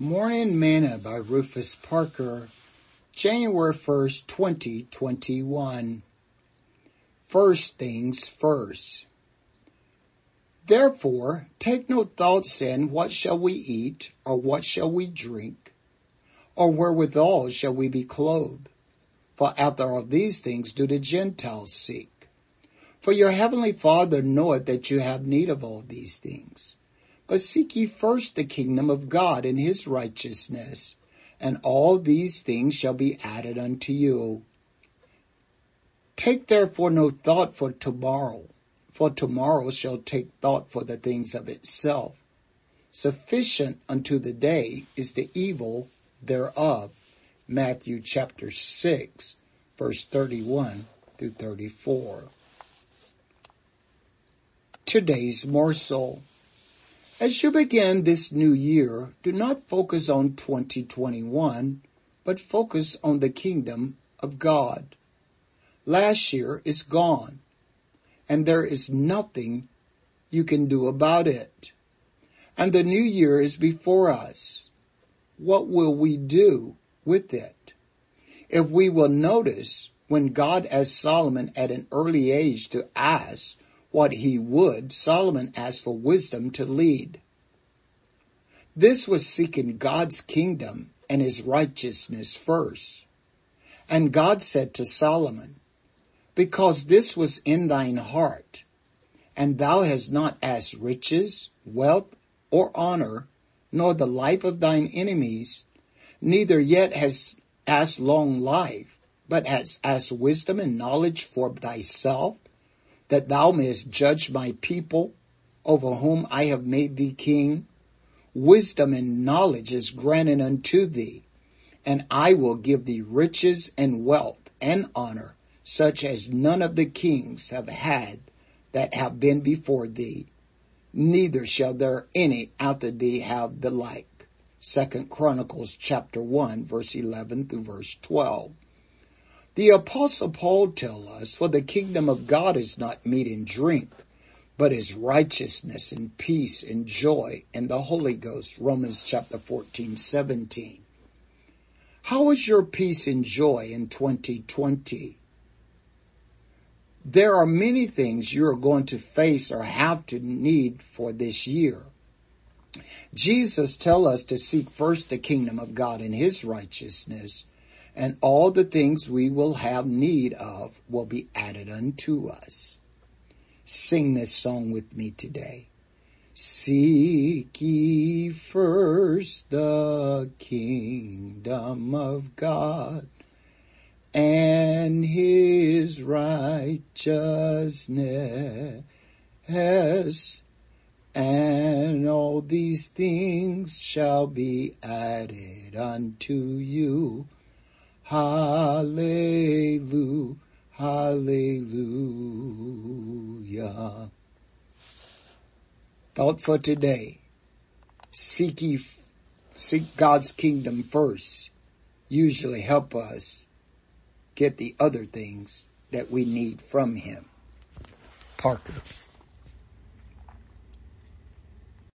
Morning Manna by Rufus Parker, January 1st, 2021. First things first. Therefore, take no thought saying, what shall we eat, or what shall we drink, or wherewithal shall we be clothed? For after all these things do the Gentiles seek. For your heavenly Father knoweth that you have need of all these things. But seek ye first the kingdom of God and his righteousness, and all these things shall be added unto you. Take therefore no thought for tomorrow, for tomorrow shall take thought for the things of itself. Sufficient unto the day is the evil thereof. Matthew chapter 6, verse 31 through 34. Today's morsel. As you begin this new year, do not focus on 2021, but focus on the kingdom of God. Last year is gone, and there is nothing you can do about it. And the new year is before us. What will we do with it? If we will notice when God asked Solomon at an early age to ask what he would, Solomon asked for wisdom to lead. This was seeking God's kingdom and his righteousness first. And God said to Solomon, because this was in thine heart, and thou hast not asked riches, wealth, or honor, nor the life of thine enemies, neither yet hast asked long life, but hast asked wisdom and knowledge for thyself, that thou mayest judge my people over whom I have made thee king. Wisdom and knowledge is granted unto thee, and I will give thee riches and wealth and honor, such as none of the kings have had that have been before thee. Neither shall there any after thee have the like. Second Chronicles chapter 1 verse 11 through verse 12. The apostle Paul tells us, for the kingdom of God is not meat and drink, but is righteousness and peace and joy in the Holy Ghost. Romans chapter 14, 17. How is your peace and joy in 2020? There are many things you're going to face or have to need for this year. Jesus tell us to seek first the kingdom of God and his righteousness and all the things we will have need of will be added unto us. Sing this song with me today. Seek ye first the kingdom of God and his righteousness and all these things shall be added unto you. Hallelujah. Hallelujah. Thought for today. Seek ye, seek God's kingdom first. Usually help us get the other things that we need from Him. Parker.